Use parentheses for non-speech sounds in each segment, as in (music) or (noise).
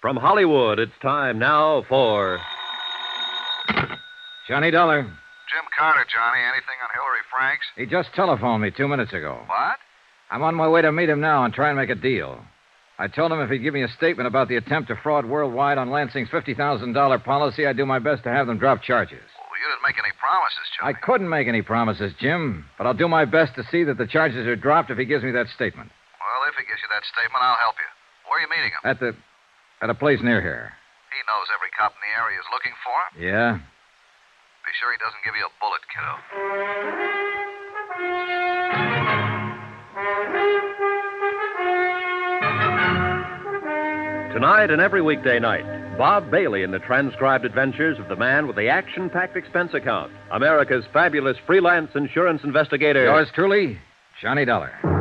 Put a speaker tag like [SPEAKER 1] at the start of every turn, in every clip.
[SPEAKER 1] From Hollywood, it's time now for.
[SPEAKER 2] Johnny Dollar.
[SPEAKER 3] Jim Carter, Johnny. Anything on Hillary Franks?
[SPEAKER 2] He just telephoned me two minutes ago.
[SPEAKER 3] What?
[SPEAKER 2] I'm on my way to meet him now and try and make a deal. I told him if he'd give me a statement about the attempt to fraud worldwide on Lansing's $50,000 policy, I'd do my best to have them drop charges.
[SPEAKER 3] Well, you didn't make any promises, Johnny.
[SPEAKER 2] I couldn't make any promises, Jim, but I'll do my best to see that the charges are dropped if he gives me that statement.
[SPEAKER 3] Well, if he gives you that statement, I'll help you. Where are you meeting him?
[SPEAKER 2] At the at a place near here.
[SPEAKER 3] He knows every cop in the area is looking for him.
[SPEAKER 2] Yeah?
[SPEAKER 3] Be sure he doesn't give you a bullet, kiddo.
[SPEAKER 1] Tonight and every weekday night, Bob Bailey in the transcribed adventures of the man with the action packed expense account, America's fabulous freelance insurance investigator.
[SPEAKER 2] Yours truly, Johnny Dollar.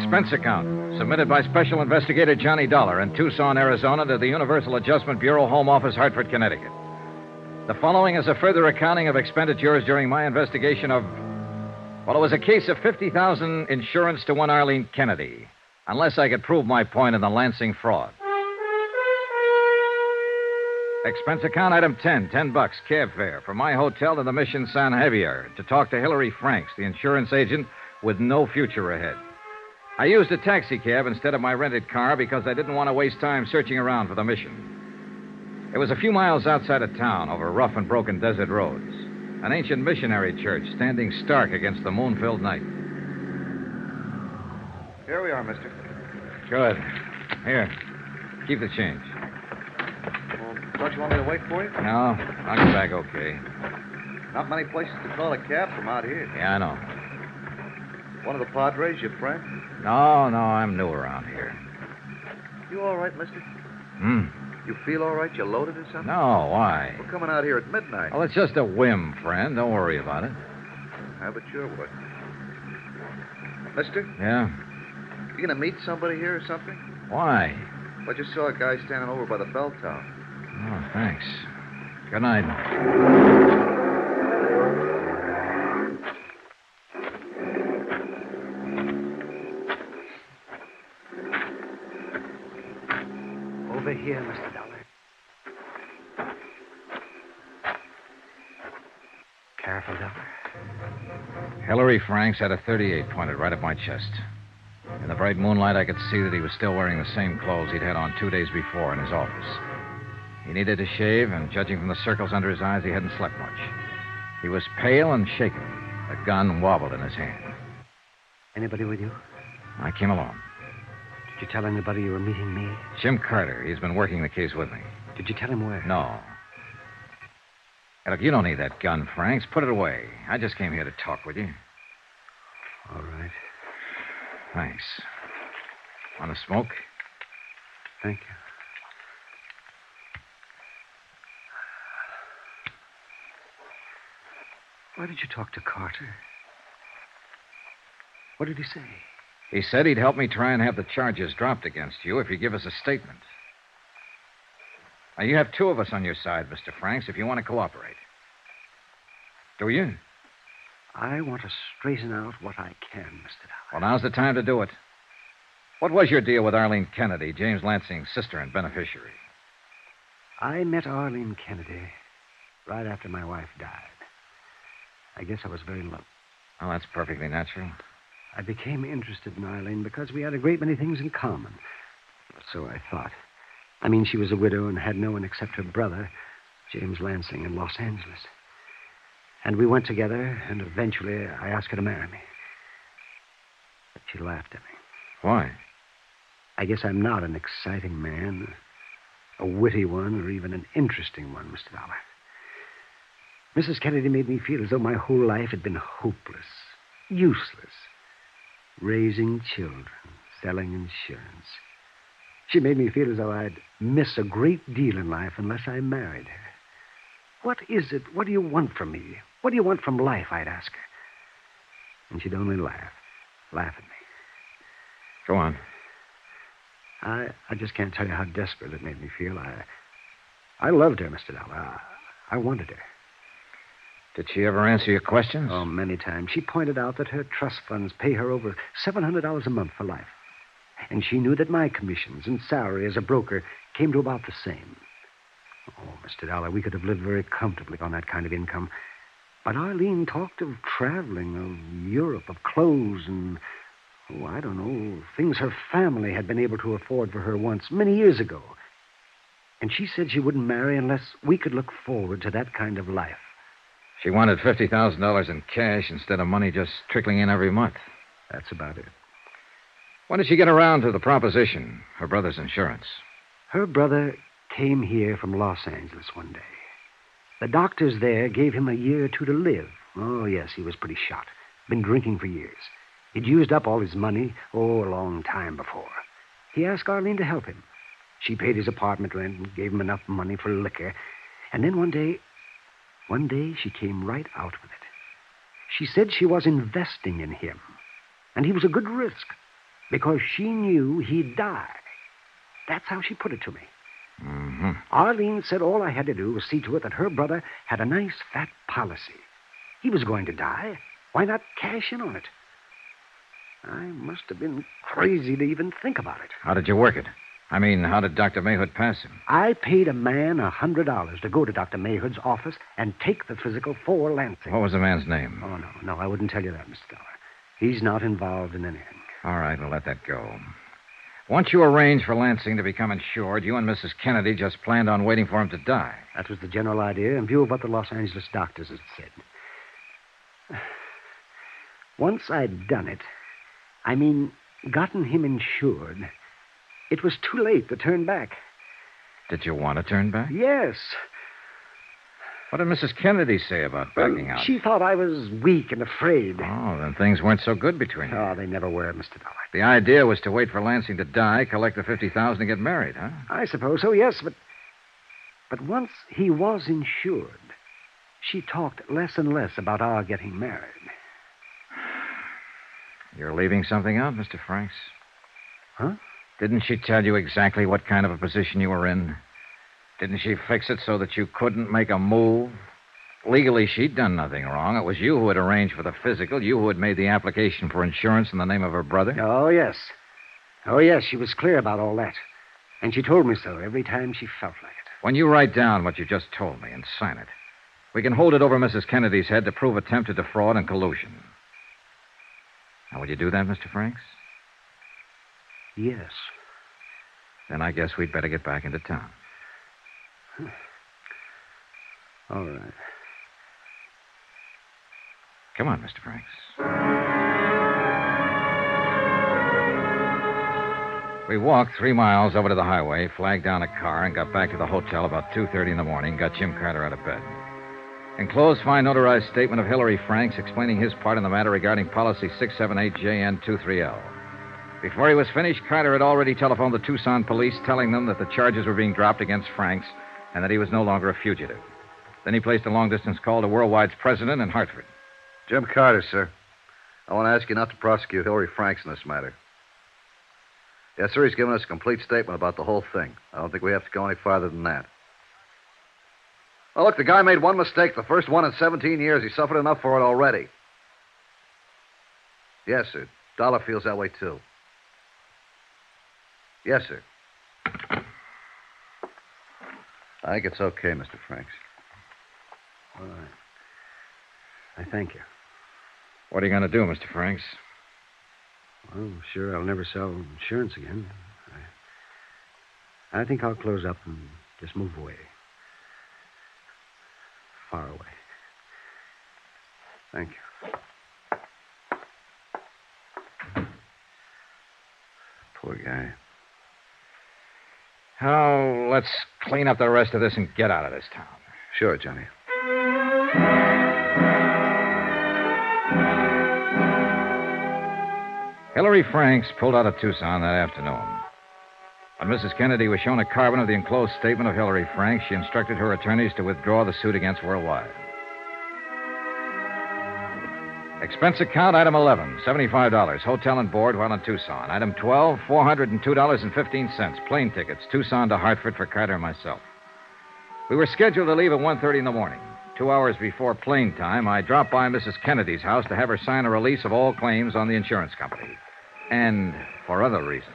[SPEAKER 2] Expense account submitted by Special Investigator Johnny Dollar in Tucson, Arizona to the Universal Adjustment Bureau, Home Office, Hartford, Connecticut. The following is a further accounting of expenditures during my investigation of. Well, it was a case of 50000 insurance to one Arlene Kennedy, unless I could prove my point in the Lansing fraud. Expense account item 10, 10 bucks, cab fare from my hotel to the Mission San Xavier to talk to Hillary Franks, the insurance agent with no future ahead. I used a taxi cab instead of my rented car because I didn't want to waste time searching around for the mission. It was a few miles outside of town over rough and broken desert roads. An ancient missionary church standing stark against the moon filled night.
[SPEAKER 3] Here we are, mister.
[SPEAKER 2] Good. Here. Keep the change.
[SPEAKER 3] Well, don't you want me to wait for you?
[SPEAKER 2] No, I'll get back okay.
[SPEAKER 3] Not many places to call a cab from out here.
[SPEAKER 2] Yeah, I know.
[SPEAKER 3] One of the Padres, your friend?
[SPEAKER 2] No, no, I'm new around here.
[SPEAKER 3] You all right, mister?
[SPEAKER 2] Hmm.
[SPEAKER 3] You feel all right? You loaded or something?
[SPEAKER 2] No, why?
[SPEAKER 3] We're coming out here at midnight.
[SPEAKER 2] Well, it's just a whim, friend. Don't worry about it.
[SPEAKER 3] I bet sure would. Mister,
[SPEAKER 2] Yeah?
[SPEAKER 3] you gonna meet somebody here or something?
[SPEAKER 2] Why?
[SPEAKER 3] I just saw a guy standing over by the bell tower.
[SPEAKER 2] Oh, thanks. Good night.
[SPEAKER 4] Over here, Mr. Dollar. Careful.
[SPEAKER 2] Hillary Franks had a 38 pointed right at my chest. In the bright moonlight, I could see that he was still wearing the same clothes he'd had on two days before in his office. He needed to shave, and judging from the circles under his eyes, he hadn't slept much. He was pale and shaken. The gun wobbled in his hand.
[SPEAKER 4] Anybody with you?
[SPEAKER 2] I came along.
[SPEAKER 4] Did you tell anybody you were meeting me?
[SPEAKER 2] Jim Carter. He's been working the case with me.
[SPEAKER 4] Did you tell him where?
[SPEAKER 2] No. Hey, look, you don't need that gun, Franks. Put it away. I just came here to talk with you.
[SPEAKER 4] All right.
[SPEAKER 2] Thanks. Want to smoke?
[SPEAKER 4] Thank you. Why did you talk to Carter? What did he say?
[SPEAKER 2] He said he'd help me try and have the charges dropped against you if you give us a statement. Now, you have two of us on your side, Mr. Franks, if you want to cooperate. Do you?
[SPEAKER 4] I want to straighten out what I can, Mr. Dollar.
[SPEAKER 2] Well, now's the time to do it. What was your deal with Arlene Kennedy, James Lansing's sister and beneficiary?
[SPEAKER 4] I met Arlene Kennedy right after my wife died. I guess I was very love.
[SPEAKER 2] Oh, that's perfectly natural.
[SPEAKER 4] I became interested in Arlene because we had a great many things in common. So I thought. I mean, she was a widow and had no one except her brother, James Lansing, in Los Angeles. And we went together, and eventually I asked her to marry me. But she laughed at me.
[SPEAKER 2] Why?
[SPEAKER 4] I guess I'm not an exciting man, a witty one, or even an interesting one, Mr. Dollar. Mrs. Kennedy made me feel as though my whole life had been hopeless, useless. Raising children, selling insurance. She made me feel as though I'd miss a great deal in life unless I married her. What is it? What do you want from me? What do you want from life? I'd ask her. And she'd only laugh, laugh at me.
[SPEAKER 2] Go on.
[SPEAKER 4] I, I just can't tell you how desperate it made me feel. I, I loved her, Mr. Dollar. I, I wanted her.
[SPEAKER 2] Did she ever answer your questions?
[SPEAKER 4] Oh, many times. She pointed out that her trust funds pay her over $700 a month for life. And she knew that my commissions and salary as a broker came to about the same. Oh, Mr. Dollar, we could have lived very comfortably on that kind of income. But Arlene talked of traveling, of Europe, of clothes, and, oh, I don't know, things her family had been able to afford for her once, many years ago. And she said she wouldn't marry unless we could look forward to that kind of life.
[SPEAKER 2] She wanted $50,000 in cash instead of money just trickling in every month.
[SPEAKER 4] That's about it.
[SPEAKER 2] When did she get around to the proposition, her brother's insurance?
[SPEAKER 4] Her brother came here from Los Angeles one day. The doctors there gave him a year or two to live. Oh, yes, he was pretty shot. Been drinking for years. He'd used up all his money, oh, a long time before. He asked Arlene to help him. She paid his apartment rent and gave him enough money for liquor. And then one day, one day she came right out with it. She said she was investing in him. And he was a good risk because she knew he'd die. That's how she put it to me.
[SPEAKER 2] Mm-hmm.
[SPEAKER 4] Arlene said all I had to do was see to it that her brother had a nice fat policy. He was going to die. Why not cash in on it? I must have been crazy to even think about it.
[SPEAKER 2] How did you work it? I mean, how did Dr. Mayhood pass him?
[SPEAKER 4] I paid a man a hundred dollars to go to Dr. Mayhood's office and take the physical for Lansing.
[SPEAKER 2] What was the man's name?
[SPEAKER 4] Oh, no, no, I wouldn't tell you that, Mr. Dollar. He's not involved in anything.
[SPEAKER 2] All right, we'll let that go. Once you arranged for Lansing to become insured, you and Mrs. Kennedy just planned on waiting for him to die.
[SPEAKER 4] That was the general idea in view of what the Los Angeles doctors had said. (sighs) Once I'd done it, I mean, gotten him insured, it was too late to turn back.
[SPEAKER 2] Did you want to turn back?
[SPEAKER 4] Yes.
[SPEAKER 2] What did Mrs. Kennedy say about backing out?
[SPEAKER 4] She thought I was weak and afraid.
[SPEAKER 2] Oh, then things weren't so good between oh, you.
[SPEAKER 4] Oh, they never were, Mr. Dollar.
[SPEAKER 2] The idea was to wait for Lansing to die, collect the 50000 and get married, huh?
[SPEAKER 4] I suppose so, yes, but. But once he was insured, she talked less and less about our getting married.
[SPEAKER 2] You're leaving something out, Mr. Franks.
[SPEAKER 4] Huh?
[SPEAKER 2] Didn't she tell you exactly what kind of a position you were in? Didn't she fix it so that you couldn't make a move? Legally, she'd done nothing wrong. It was you who had arranged for the physical, you who had made the application for insurance in the name of her brother.
[SPEAKER 4] Oh, yes. Oh, yes, she was clear about all that. And she told me so every time she felt like it.
[SPEAKER 2] When you write down what you just told me and sign it, we can hold it over Mrs. Kennedy's head to prove attempted defraud and collusion. Now, will you do that, Mr. Franks?
[SPEAKER 4] Yes.
[SPEAKER 2] Then I guess we'd better get back into town. (sighs)
[SPEAKER 4] All right.
[SPEAKER 2] Come on, Mr. Franks. We walked three miles over to the highway, flagged down a car, and got back to the hotel about 2.30 in the morning, got Jim Carter out of bed. Enclosed fine notarized statement of Hillary Franks explaining his part in the matter regarding policy 678JN23L. Before he was finished, Carter had already telephoned the Tucson police, telling them that the charges were being dropped against Franks and that he was no longer a fugitive. Then he placed a long distance call to Worldwide's president in Hartford.
[SPEAKER 3] Jim Carter, sir. I want to ask you not to prosecute Hillary Franks in this matter. Yes, sir, he's given us a complete statement about the whole thing. I don't think we have to go any farther than that. Well, look, the guy made one mistake, the first one in 17 years. He suffered enough for it already. Yes, sir. Dollar feels that way, too. Yes, sir. I think it's okay, Mr. Franks.
[SPEAKER 4] All right. I thank you.
[SPEAKER 2] What are you going to do, Mr. Franks?
[SPEAKER 4] Well, sure, I'll never sell insurance again. I, I think I'll close up and just move away. Far away. Thank you.
[SPEAKER 3] Poor guy.
[SPEAKER 2] Oh, let's clean up the rest of this and get out of this town.
[SPEAKER 3] Sure, Johnny.
[SPEAKER 2] Hillary Franks pulled out of Tucson that afternoon. When Mrs. Kennedy was shown a carbon of the enclosed statement of Hillary Franks, she instructed her attorneys to withdraw the suit against Worldwide. Expense account, item 11, $75. Hotel and board while in Tucson. Item 12, $402.15. Plane tickets, Tucson to Hartford for Carter and myself. We were scheduled to leave at 1.30 in the morning. two hours before plane time, I dropped by Mrs. Kennedy's house to have her sign a release of all claims on the insurance company. And for other reasons.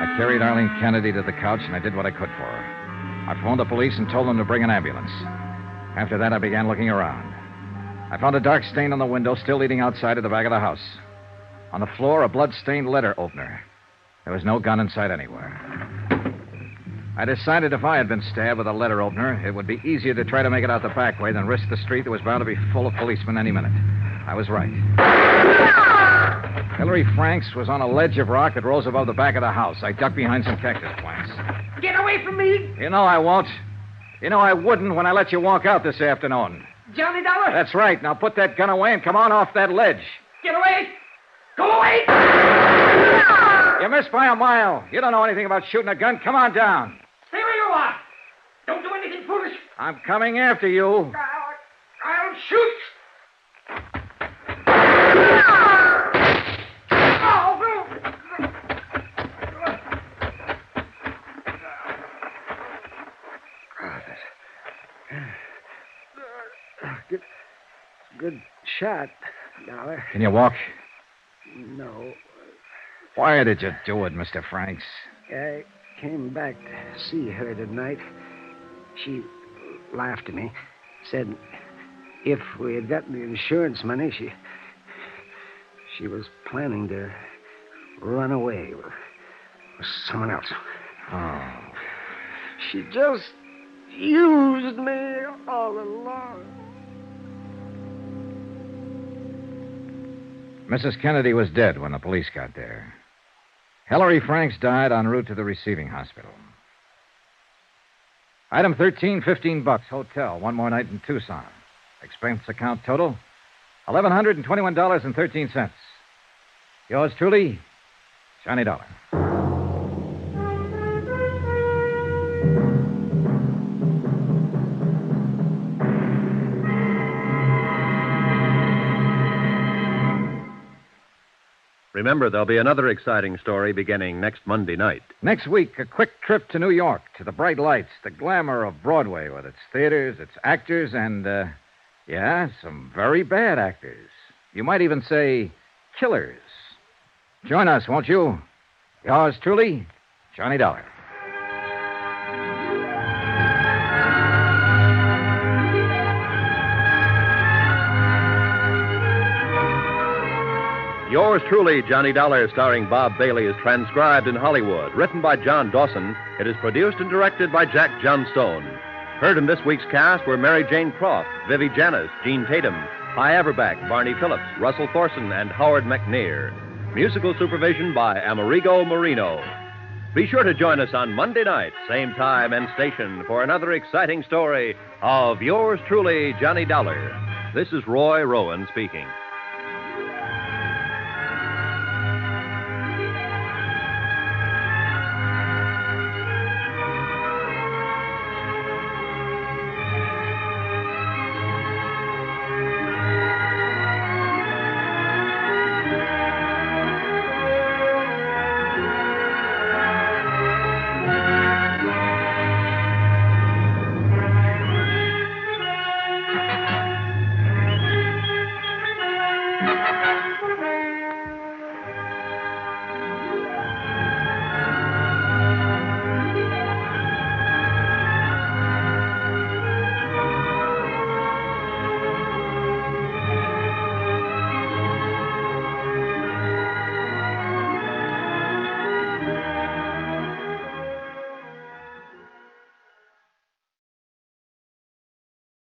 [SPEAKER 2] I carried Arlene Kennedy to the couch, and I did what I could for her. I phoned the police and told them to bring an ambulance. After that, I began looking around. I found a dark stain on the window still leading outside of the back of the house. On the floor, a blood-stained letter opener. There was no gun inside anywhere. I decided if I had been stabbed with a letter opener, it would be easier to try to make it out the back way than risk the street that was bound to be full of policemen any minute. I was right. Hillary Franks was on a ledge of rock that rose above the back of the house. I ducked behind some cactus plants.
[SPEAKER 5] Get away from me!
[SPEAKER 2] You know I won't. You know I wouldn't when I let you walk out this afternoon.
[SPEAKER 5] Johnny Dollar!
[SPEAKER 2] That's right. Now put that gun away and come on off that ledge.
[SPEAKER 5] Get away! Go away!
[SPEAKER 2] You missed by a mile. You don't know anything about shooting a gun. Come on down.
[SPEAKER 5] Stay where you are! Don't do anything foolish!
[SPEAKER 2] I'm coming after you.
[SPEAKER 5] I'll, I'll shoot!
[SPEAKER 4] Shot, Dollar.
[SPEAKER 2] Can you walk?
[SPEAKER 4] No,
[SPEAKER 2] Why did you do it, Mr. Franks?
[SPEAKER 4] I came back to see her tonight. She laughed at me, said if we had gotten the insurance money, she she was planning to run away with, with someone else.
[SPEAKER 2] Oh.
[SPEAKER 4] She just used me all along.
[SPEAKER 2] Mrs. Kennedy was dead when the police got there. Hillary Franks died en route to the receiving hospital. Item 13, 15 bucks, hotel, one more night in Tucson. Expense account total, $1,121.13. Yours truly, Johnny Dollar.
[SPEAKER 1] Remember, there'll be another exciting story beginning next Monday night.
[SPEAKER 2] Next week, a quick trip to New York, to the bright lights, the glamour of Broadway with its theaters, its actors, and, uh, yeah, some very bad actors. You might even say killers. Join us, won't you? Yours truly, Johnny Dollar.
[SPEAKER 1] Yours truly, Johnny Dollar, starring Bob Bailey, is transcribed in Hollywood. Written by John Dawson, it is produced and directed by Jack Johnstone. Heard in this week's cast were Mary Jane Croft, Vivi Janis, Jean Tatum, Hy Averback, Barney Phillips, Russell Thorson, and Howard McNear. Musical supervision by Amerigo Marino. Be sure to join us on Monday night, same time and station, for another exciting story of yours truly, Johnny Dollar. This is Roy Rowan speaking.